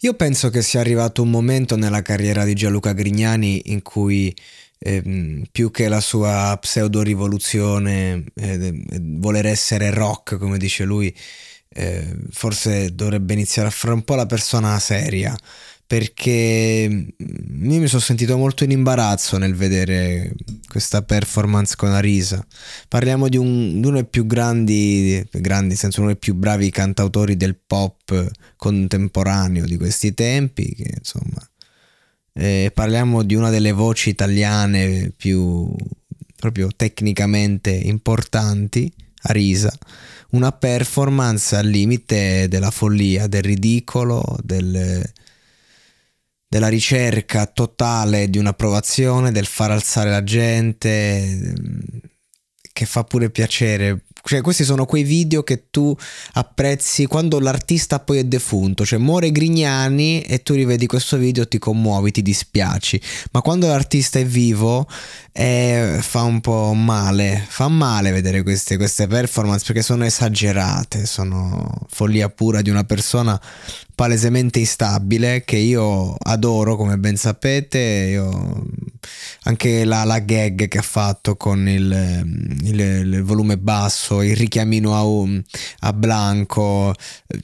Io penso che sia arrivato un momento nella carriera di Gianluca Grignani in cui eh, più che la sua pseudo rivoluzione, eh, voler essere rock, come dice lui, eh, forse dovrebbe iniziare a fare un po' la persona seria perché mm, io mi sono sentito molto in imbarazzo nel vedere questa performance con Arisa. Parliamo di, un, di uno dei più grandi, grandi, senso uno dei più bravi cantautori del pop contemporaneo di questi tempi, che insomma... Eh, parliamo di una delle voci italiane più proprio tecnicamente importanti, Arisa, una performance al limite della follia, del ridicolo, del, della ricerca totale di un'approvazione, del far alzare la gente, che fa pure piacere. Cioè, questi sono quei video che tu apprezzi quando l'artista poi è defunto, cioè muore Grignani e tu rivedi questo video, ti commuovi, ti dispiaci, ma quando l'artista è vivo eh, fa un po' male, fa male vedere queste, queste performance perché sono esagerate, sono follia pura di una persona palesemente instabile che io adoro come ben sapete io, anche la, la, gag che ha fatto con il, il, il volume basso il richiamino a, a, Blanco.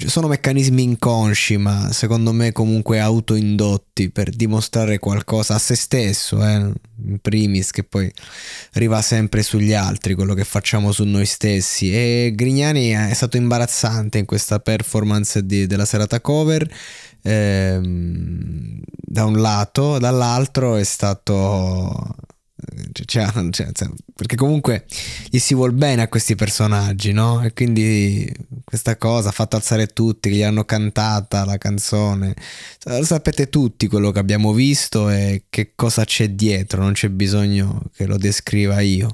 Sono meccanismi inconsci ma secondo me comunque autoindotti per dimostrare qualcosa a se stesso eh, in primis che poi arriva sempre sugli altri quello che facciamo su noi stessi. E Grignani è stato imbarazzante in questa performance di, della serata cover. Ehm, da un lato dall'altro è stato cioè, cioè, perché comunque gli si vuol bene a questi personaggi, no? E quindi questa cosa ha fatto alzare tutti, gli hanno cantata la canzone. Lo sapete tutti quello che abbiamo visto e che cosa c'è dietro, non c'è bisogno che lo descriva io.